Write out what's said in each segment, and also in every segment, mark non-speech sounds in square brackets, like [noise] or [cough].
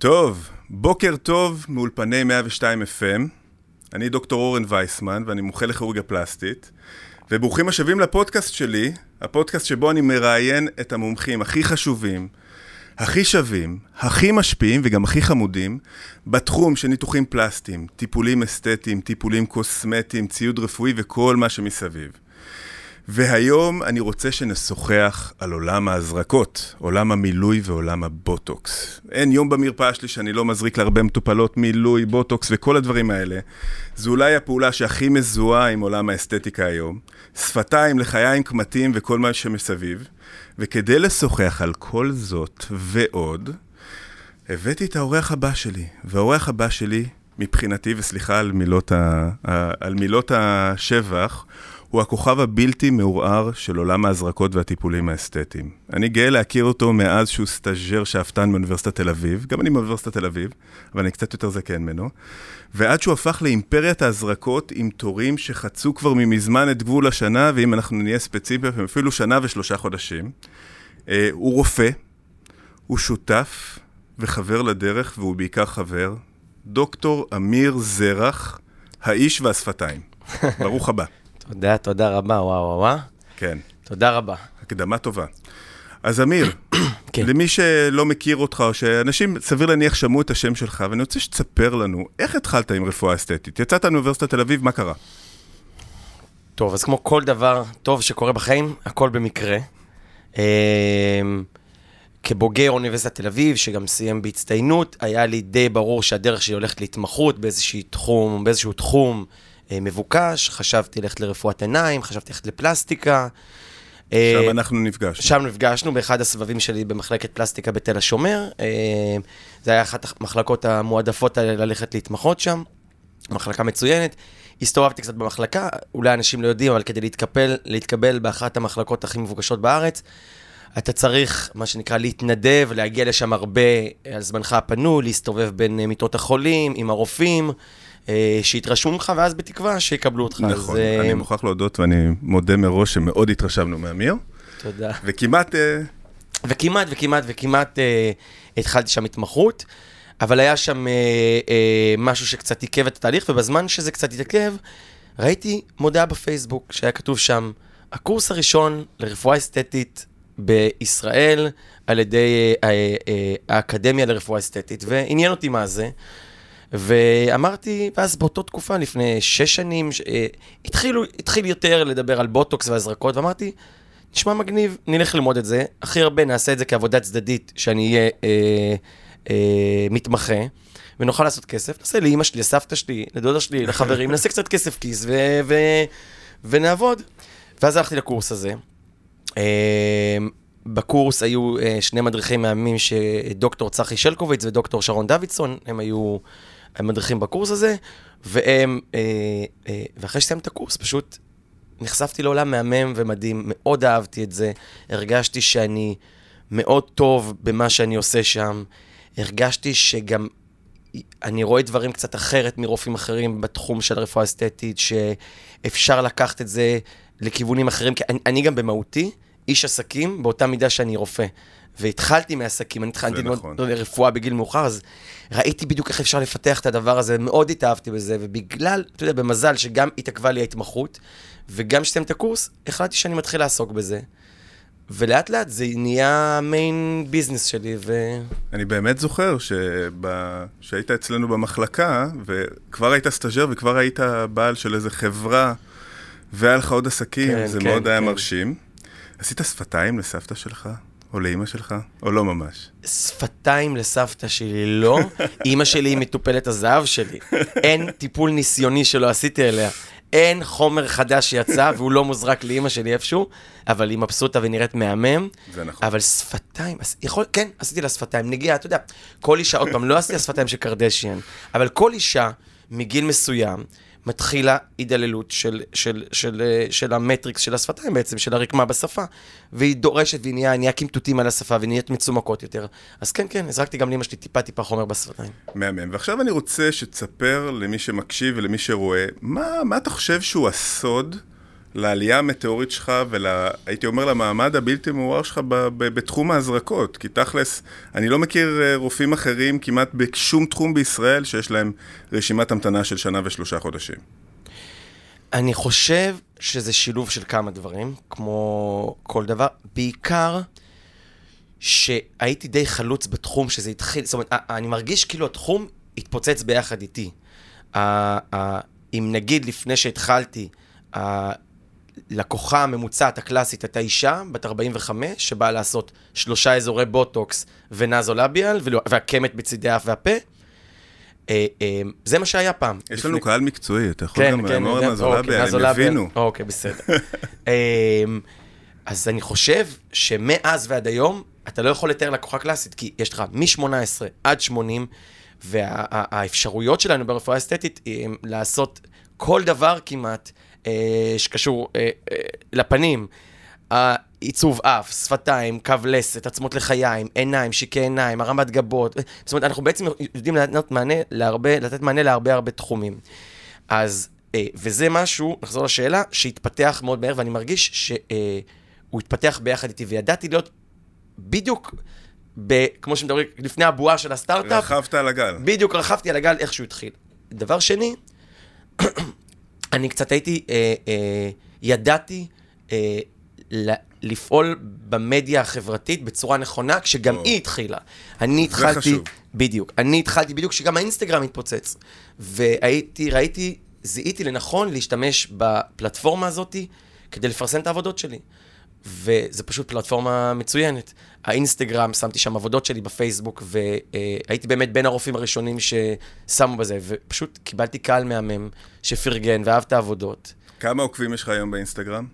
טוב, בוקר טוב מאולפני 102 FM. אני דוקטור אורן וייסמן ואני מומחה לכירורגיה פלסטית. וברוכים השבים לפודקאסט שלי, הפודקאסט שבו אני מראיין את המומחים הכי חשובים, הכי שווים, הכי משפיעים וגם הכי חמודים בתחום של ניתוחים פלסטיים, טיפולים אסתטיים, טיפולים קוסמטיים, ציוד רפואי וכל מה שמסביב. והיום אני רוצה שנשוחח על עולם ההזרקות, עולם המילוי ועולם הבוטוקס. אין יום במרפאה שלי שאני לא מזריק להרבה מטופלות מילוי, בוטוקס וכל הדברים האלה. זו אולי הפעולה שהכי מזוהה עם עולם האסתטיקה היום. שפתיים, לחיים, קמטים וכל מה שמסביב. וכדי לשוחח על כל זאת ועוד, הבאתי את האורח הבא שלי. והאורח הבא שלי, מבחינתי, וסליחה על מילות, ה... על מילות השבח, הוא הכוכב הבלתי מעורער של עולם ההזרקות והטיפולים האסתטיים. אני גאה להכיר אותו מאז שהוא סטאג'ר שאפתן באוניברסיטת תל אביב, גם אני באוניברסיטת תל אביב, אבל אני קצת יותר זקן ממנו, ועד שהוא הפך לאימפריית ההזרקות עם תורים שחצו כבר ממזמן את גבול השנה, ואם אנחנו נהיה ספציפיים, אפילו שנה ושלושה חודשים. אה, הוא רופא, הוא שותף וחבר לדרך, והוא בעיקר חבר, דוקטור אמיר זרח, האיש והשפתיים. ברוך הבא. תודה, תודה רבה, וואו וואו וואו. כן. תודה רבה. הקדמה טובה. אז אמיר, [coughs] כן. למי שלא מכיר אותך, או שאנשים, סביר להניח, שמעו את השם שלך, ואני רוצה שתספר לנו, איך התחלת עם רפואה אסתטית? יצאת מאוניברסיטת תל אביב, מה קרה? טוב, אז כמו כל דבר טוב שקורה בחיים, הכל במקרה. אמ, כבוגר אוניברסיטת תל אביב, שגם סיים בהצטיינות, היה לי די ברור שהדרך שלי הולכת להתמחות באיזשהו תחום, באיזשהו תחום אה, מבוקש, חשבתי ללכת לרפואת עיניים, חשבתי ללכת לפלסטיקה. אה, שם אנחנו נפגשנו. שם נפגשנו באחד הסבבים שלי במחלקת פלסטיקה בתל השומר. אה, זה היה אחת המחלקות המועדפות ללכת להתמחות שם, מחלקה מצוינת. הסתובבתי קצת במחלקה, אולי אנשים לא יודעים, אבל כדי להתקבל, להתקבל באחת המחלקות הכי מבוקשות בארץ, אתה צריך, מה שנקרא, להתנדב, להגיע לשם הרבה על זמנך הפנוי, להסתובב בין מיטות החולים, עם הרופאים. אה, שיתרשמו ממך, ואז בתקווה שיקבלו אותך. נכון, אז, אני אה, מוכרח להודות, ואני מודה מראש שמאוד התרשמנו מאמיר. תודה. וכמעט... אה, וכמעט, וכמעט, וכמעט אה, התחלתי שם התמחות, אבל היה שם אה, אה, משהו שקצת עיכב את התהליך, ובזמן שזה קצת התעכב, ראיתי מודעה בפייסבוק שהיה כתוב שם, הקורס הראשון לרפואה אסתטית בישראל על ידי אה, אה, אה, האקדמיה לרפואה אסתטית, ועניין אותי מה זה. ואמרתי, ואז באותה תקופה, לפני שש שנים, אה, התחילו, התחיל יותר לדבר על בוטוקס והזרקות, ואמרתי, נשמע מגניב, נלך ללמוד את זה. הכי הרבה נעשה את זה כעבודה צדדית, שאני אהיה אה, אה, מתמחה, ונוכל לעשות כסף. נעשה לאימא שלי, לסבתא שלי, לדודה שלי, לחברים, נעשה קצת כסף כיס, ו- ו- ונעבוד. ואז הלכתי לקורס הזה. אה, בקורס היו אה, שני מדריכים מהממים, דוקטור צחי שלקוביץ ודוקטור שרון דוידסון, הם היו הם מדריכים בקורס הזה, והם, אה, אה, ואחרי שסיימתי את הקורס, פשוט נחשפתי לעולם מהמם ומדהים, מאוד אהבתי את זה, הרגשתי שאני מאוד טוב במה שאני עושה שם, הרגשתי שגם אני רואה דברים קצת אחרת מרופאים אחרים בתחום של הרפואה האסתטית, שאפשר לקחת את זה לכיוונים אחרים, כי אני, אני גם במהותי איש עסקים באותה מידה שאני רופא. והתחלתי מעסקים, אני התחלתי ללמוד נכון. רפואה בגיל מאוחר, אז ראיתי בדיוק איך אפשר לפתח את הדבר הזה, מאוד התאהבתי בזה, ובגלל, אתה יודע, במזל שגם התעכבה לי ההתמחות, וגם כשסיימתי את הקורס, החלטתי שאני מתחיל לעסוק בזה. ולאט לאט זה נהיה ה main business שלי, ו... אני באמת זוכר שבא... שהיית אצלנו במחלקה, וכבר היית סטאג'ר וכבר היית בעל של איזה חברה, והיה לך עוד עסקים, כן, זה כן, מאוד כן. היה מרשים. עשית שפתיים לסבתא שלך? או לאימא שלך? או לא ממש? שפתיים לסבתא שלי לא. [laughs] אימא שלי היא מטופלת הזהב שלי. אין טיפול ניסיוני שלא עשיתי אליה. אין חומר חדש שיצא והוא לא מוזרק לאימא שלי איפשהו, אבל היא מבסוטה ונראית מהמם. זה נכון. אבל שפתיים, יכול, כן, עשיתי לה שפתיים. נגיעה, אתה יודע, כל אישה, עוד פעם, לא עשיתי לה שפתיים של קרדשיאן, אבל כל אישה מגיל מסוים, מתחילה הידללות של, של, של, של, של המטריקס של השפתיים בעצם, של הרקמה בשפה. והיא דורשת והיא נהיה, נהיה קמטוטים על השפה ונהיית מצומקות יותר. אז כן, כן, הזרקתי גם לאמא שלי טיפה טיפה חומר בשפתיים. מהמם. ועכשיו אני רוצה שתספר למי שמקשיב ולמי שרואה, מה, מה אתה חושב שהוא הסוד לעלייה המטאורית שלך והייתי אומר למעמד הבלתי מעורר שלך ב- ב- בתחום ההזרקות. כי תכלס, אני לא מכיר אה, רופאים אחרים כמעט בשום תחום בישראל שיש להם רשימת המתנה של שנה ושלושה חודשים. אני חושב שזה שילוב של כמה דברים, כמו כל דבר. בעיקר שהייתי די חלוץ בתחום שזה התחיל, זאת אומרת, אני מרגיש כאילו התחום התפוצץ ביחד איתי. אם נגיד לפני שהתחלתי, הלקוחה הממוצעת הקלאסית הייתה אישה, בת 45, שבאה לעשות שלושה אזורי בוטוקס ונזולביאל, והקמת בצידי האף והפה. אה, אה, זה מה שהיה פעם. יש לנו קהל מקצועי, אתה יכול גם לאמור נזולביאל, הם הבינו. אוקיי, בסדר. [laughs] אה, אז אני חושב שמאז ועד היום, אתה לא יכול לתאר לקוחה קלאסית, כי יש לך מ-18 עד 80, והאפשרויות שלנו ברפואה אסתטית הם לעשות כל דבר כמעט שקשור אה, אה, לפנים. עיצוב אף, שפתיים, קו לסת, עצמות לחיים, עיניים, שיקי עיניים, הרמת גבות. זאת אומרת, אנחנו בעצם יודעים לתת מענה להרבה, לתת מענה להרבה הרבה תחומים. אז, אה, וזה משהו, נחזור לשאלה, שהתפתח מאוד מהר, ואני מרגיש שהוא התפתח ביחד איתי, וידעתי להיות בדיוק, ב, כמו שמדברים, לפני הבועה של הסטארט-אפ. רכבת על הגל. בדיוק, רכבתי על הגל איך שהוא התחיל. דבר שני, אני קצת הייתי, אה, אה, ידעתי אה, לפעול במדיה החברתית בצורה נכונה, כשגם או. היא התחילה. אני התחלתי... זה חשוב. בדיוק. אני התחלתי בדיוק כשגם האינסטגרם התפוצץ. והייתי, ראיתי, זיהיתי לנכון להשתמש בפלטפורמה הזאת כדי לפרסם את העבודות שלי. וזה פשוט פלטפורמה מצוינת. האינסטגרם, שמתי שם עבודות שלי בפייסבוק, והייתי באמת בין הרופאים הראשונים ששמו בזה, ופשוט קיבלתי קהל מהמם שפרגן ואהב את העבודות. כמה עוקבים יש לך היום באינסטגרם?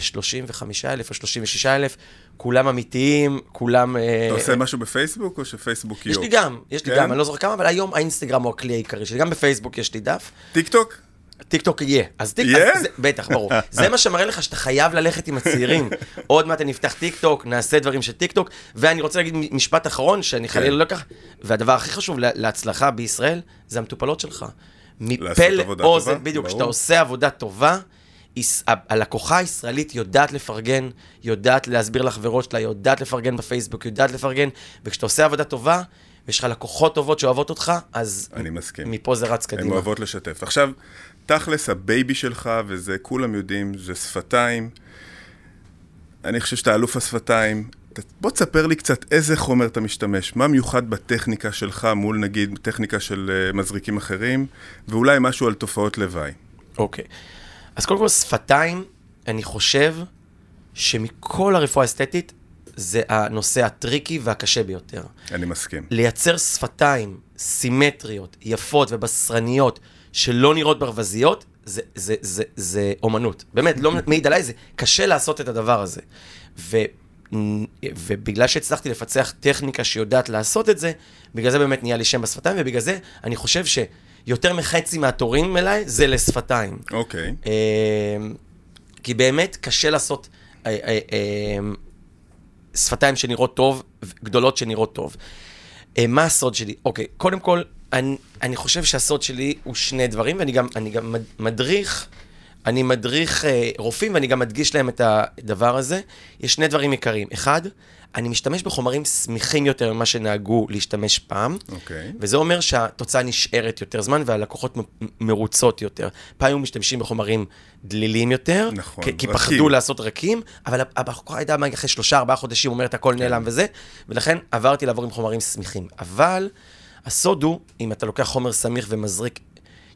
35 אה, אלף או 36 אלף, כולם אמיתיים, כולם... אה, אתה עושה משהו בפייסבוק או שפייסבוק יוק? יש לי גם, יש לי כן? גם, אני לא זוכר כמה, אבל היום האינסטגרם הוא הכלי העיקרי שלי, גם בפייסבוק יש לי דף. טיק טוק? טיק טוק יהיה. אז טיק טוק, בטח, ברור. [laughs] זה מה שמראה לך שאתה חייב ללכת עם הצעירים. [laughs] עוד מעט אני אפתח טיק טוק, נעשה דברים של טיק טוק, ואני רוצה להגיד משפט אחרון, שאני חלילה כן. לא אקח, והדבר הכי חשוב להצלחה בישראל, זה המטופלות שלך. מפה לאוזן, בדיוק, כשאתה עושה עבודה טובה, הלקוחה הישראלית יודעת לפרגן, יודעת להסביר לחברות שלה, יודעת לפרגן בפייסבוק, יודעת לפרגן, וכשאתה עושה עבודה טובה, ויש לך לקוחות טובות שאוהבות אותך, אז... אני מסכים. מפה זה רץ קדימה. הן אוהבות לשתף. עכשיו, תכלס, ה baby שלך, וזה כולם יודעים, זה שפתיים. אני חושב שאתה אלוף השפתיים. בוא תספר לי קצת איזה חומר אתה משתמש, מה מיוחד בטכניקה שלך מול נגיד טכניקה של uh, מזריקים אחרים, ואולי משהו על תופעות לוואי. אוקיי. Okay. אז קודם כל, שפתיים, אני חושב שמכל הרפואה האסתטית, זה הנושא הטריקי והקשה ביותר. אני מסכים. לייצר שפתיים סימטריות, יפות ובשרניות, שלא נראות ברווזיות, זה, זה, זה, זה אומנות. באמת, לא מעיד עליי, זה קשה לעשות את הדבר הזה. ו, ובגלל שהצלחתי לפצח טכניקה שיודעת לעשות את זה, בגלל זה באמת נהיה לי שם בשפתיים, ובגלל זה אני חושב שיותר מחצי מהתורים אליי זה לשפתיים. אוקיי. Okay. אמ, כי באמת קשה לעשות אה, אה, שפתיים שנראות טוב, גדולות שנראות טוב. אה, מה הסוד שלי? אוקיי, קודם כל, אני, אני חושב שהסוד שלי הוא שני דברים, ואני גם, גם מדריך, אני מדריך אה, רופאים ואני גם מדגיש להם את הדבר הזה. יש שני דברים עיקריים. אחד, אני משתמש בחומרים סמיכים יותר ממה שנהגו להשתמש פעם, okay. אוקיי. וזה אומר שהתוצאה נשארת יותר זמן והלקוחות מרוצות יותר. פעם היו משתמשים בחומרים דלילים יותר, נכון, כי, כי פחדו לעשות רכים, אבל הבחורה הייתה אחרי שלושה, ארבעה חודשים אומרת הכל כן. נעלם וזה, ולכן עברתי לעבור עם חומרים סמיכים. אבל הסוד הוא, אם אתה לוקח חומר סמיך ומזריק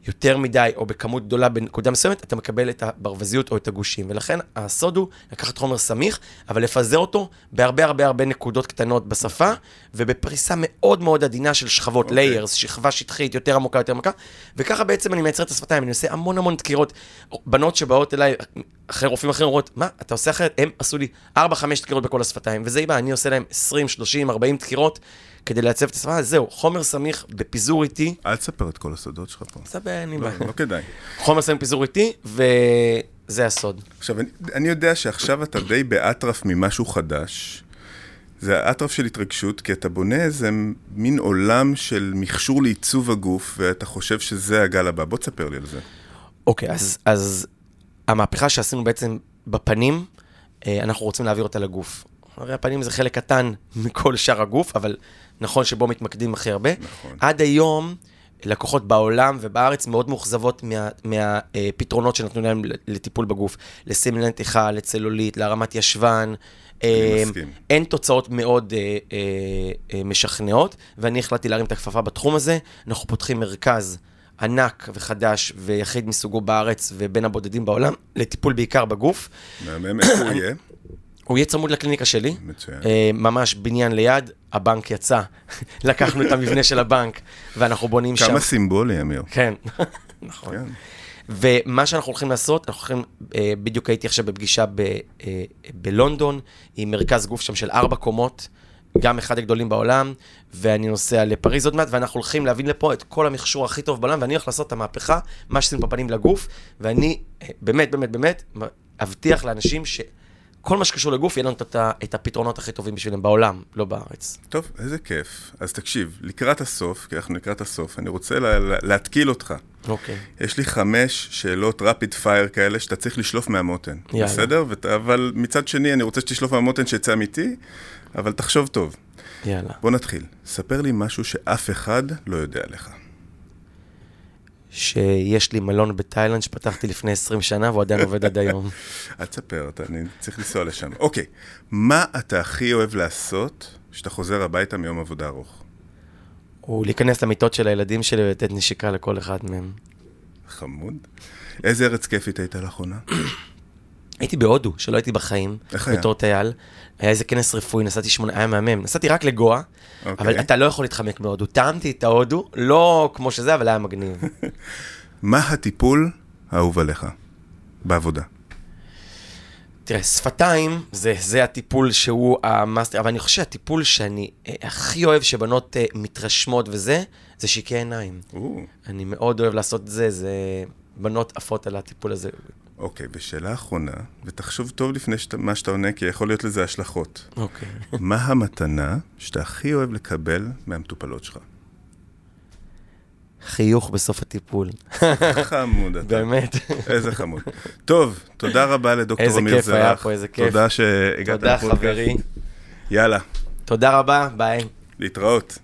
יותר מדי או בכמות גדולה בנקודה מסוימת, אתה מקבל את הברווזיות או את הגושים. ולכן הסוד הוא לקחת חומר סמיך, אבל לפזר אותו בהרבה הרבה הרבה נקודות קטנות בשפה, ובפריסה מאוד מאוד עדינה של שכבות, okay. אוקיי. layers, שכבה שטחית, יותר עמוקה, יותר עמוקה, וככה בעצם אני מייצר את השפתיים, אני עושה המון המון דקירות. בנות שבאות אליי, אחרי רופאים אחרים אומרות, מה, אתה עושה אחרת? הם עשו לי 4-5 דקירות בכל השפתיים, וזה יבא, אני עושה להם 20, 30, 40 דקירות. כדי לעצב את השפה, זהו, חומר סמיך בפיזור איטי. אל תספר את כל הסודות שלך פה. סבבה, אין לא, לא כדאי. חומר סמיך בפיזור איטי, וזה הסוד. עכשיו, אני, אני יודע שעכשיו אתה די באטרף ממשהו חדש. זה האטרף של התרגשות, כי אתה בונה איזה מין עולם של מכשור לעיצוב הגוף, ואתה חושב שזה הגל הבא. בוא תספר לי על זה. אוקיי, אז, אז המהפכה שעשינו בעצם בפנים, אה, אנחנו רוצים להעביר אותה לגוף. הרי הפנים זה חלק קטן מכל שאר הגוף, אבל נכון שבו מתמקדים הכי הרבה. נכון. עד היום, לקוחות בעולם ובארץ מאוד מאוכזבות מהפתרונות שנתנו להם לטיפול בגוף. לסימני נתיחה, לצלולית, להרמת ישבן. אה. אין תוצאות מאוד אה, אה, אה, משכנעות, ואני החלטתי להרים את הכפפה בתחום הזה. אנחנו פותחים מרכז ענק וחדש ויחיד מסוגו בארץ ובין הבודדים בעולם, לטיפול בעיקר בגוף. מהמם, איפה הוא יהיה? הוא יהיה צמוד לקליניקה שלי. מצוין. אה, ממש בניין ליד, הבנק יצא. [laughs] לקחנו את המבנה של הבנק, ואנחנו בונים שם. כמה סימבולי, אמיר. כן, [laughs] נכון. כן. ומה שאנחנו הולכים לעשות, אנחנו הולכים, אה, בדיוק הייתי עכשיו בפגישה ב, אה, בלונדון, עם מרכז גוף שם של ארבע קומות, גם אחד הגדולים בעולם, ואני נוסע לפריז עוד מעט, ואנחנו הולכים להביא לפה את כל המכשור הכי טוב בעולם, ואני הולך לעשות את המהפכה, מה שעשינו בפנים לגוף, ואני אה, באמת, באמת, באמת, אבטיח לאנשים שכל מה שקשור לגוף, יהיה לנו את, את הפתרונות הכי טובים בשבילם בעולם, לא בארץ. טוב, איזה כיף. אז תקשיב, לקראת הסוף, כי אנחנו לקראת הסוף, אני רוצה לה, לה, להתקיל אותך. אוקיי. יש לי חמש שאלות רפיד פייר כאלה שאתה צריך לשלוף מהמותן. יאללה. בסדר? ות, אבל מצד שני, אני רוצה שתשלוף מהמותן שיצא אמיתי, אבל תחשוב טוב. יאללה. בוא נתחיל. ספר לי משהו שאף אחד לא יודע עליך. שיש לי מלון בתאילנד שפתחתי לפני 20 שנה והוא עדיין עובד עד היום. [laughs] אל תספר, אני צריך לנסוע לשם. אוקיי, מה אתה הכי אוהב לעשות כשאתה חוזר הביתה מיום עבודה ארוך? הוא להיכנס למיטות של הילדים שלי ולתת נשיקה לכל אחד מהם. חמוד. איזה ארץ כיפית הייתה לאחרונה? הייתי בהודו, שלא הייתי בחיים? בתור טייל. היה איזה כנס רפואי, נסעתי שמונה, היה מהמם. נסעתי רק לגואה, אוקיי. אבל אתה לא יכול להתחמק מהודו. טעמתי את ההודו, לא כמו שזה, אבל היה מגניב. [laughs] מה הטיפול האהוב עליך בעבודה? תראה, שפתיים זה, זה הטיפול שהוא המאסטר, אבל אני חושב שהטיפול שאני אה, הכי אוהב שבנות אה, מתרשמות וזה, זה שיקי עיניים. או, אני מאוד אוהב לעשות את זה, זה בנות עפות על הטיפול הזה. אוקיי, ושאלה אחרונה, ותחשוב טוב לפני שאתה, מה שאתה עונה, כי יכול להיות לזה השלכות. אוקיי. [laughs] מה המתנה שאתה הכי אוהב לקבל מהמטופלות שלך? חיוך בסוף הטיפול. חמוד אתה. באמת. איזה חמוד. טוב, תודה רבה לדוקטור איזה אמיר כיף זרח. היה פה, איזה כיף. תודה שהגעת תודה, לפודקאסט. חברי. יאללה, תודה רבה, ביי. להתראות.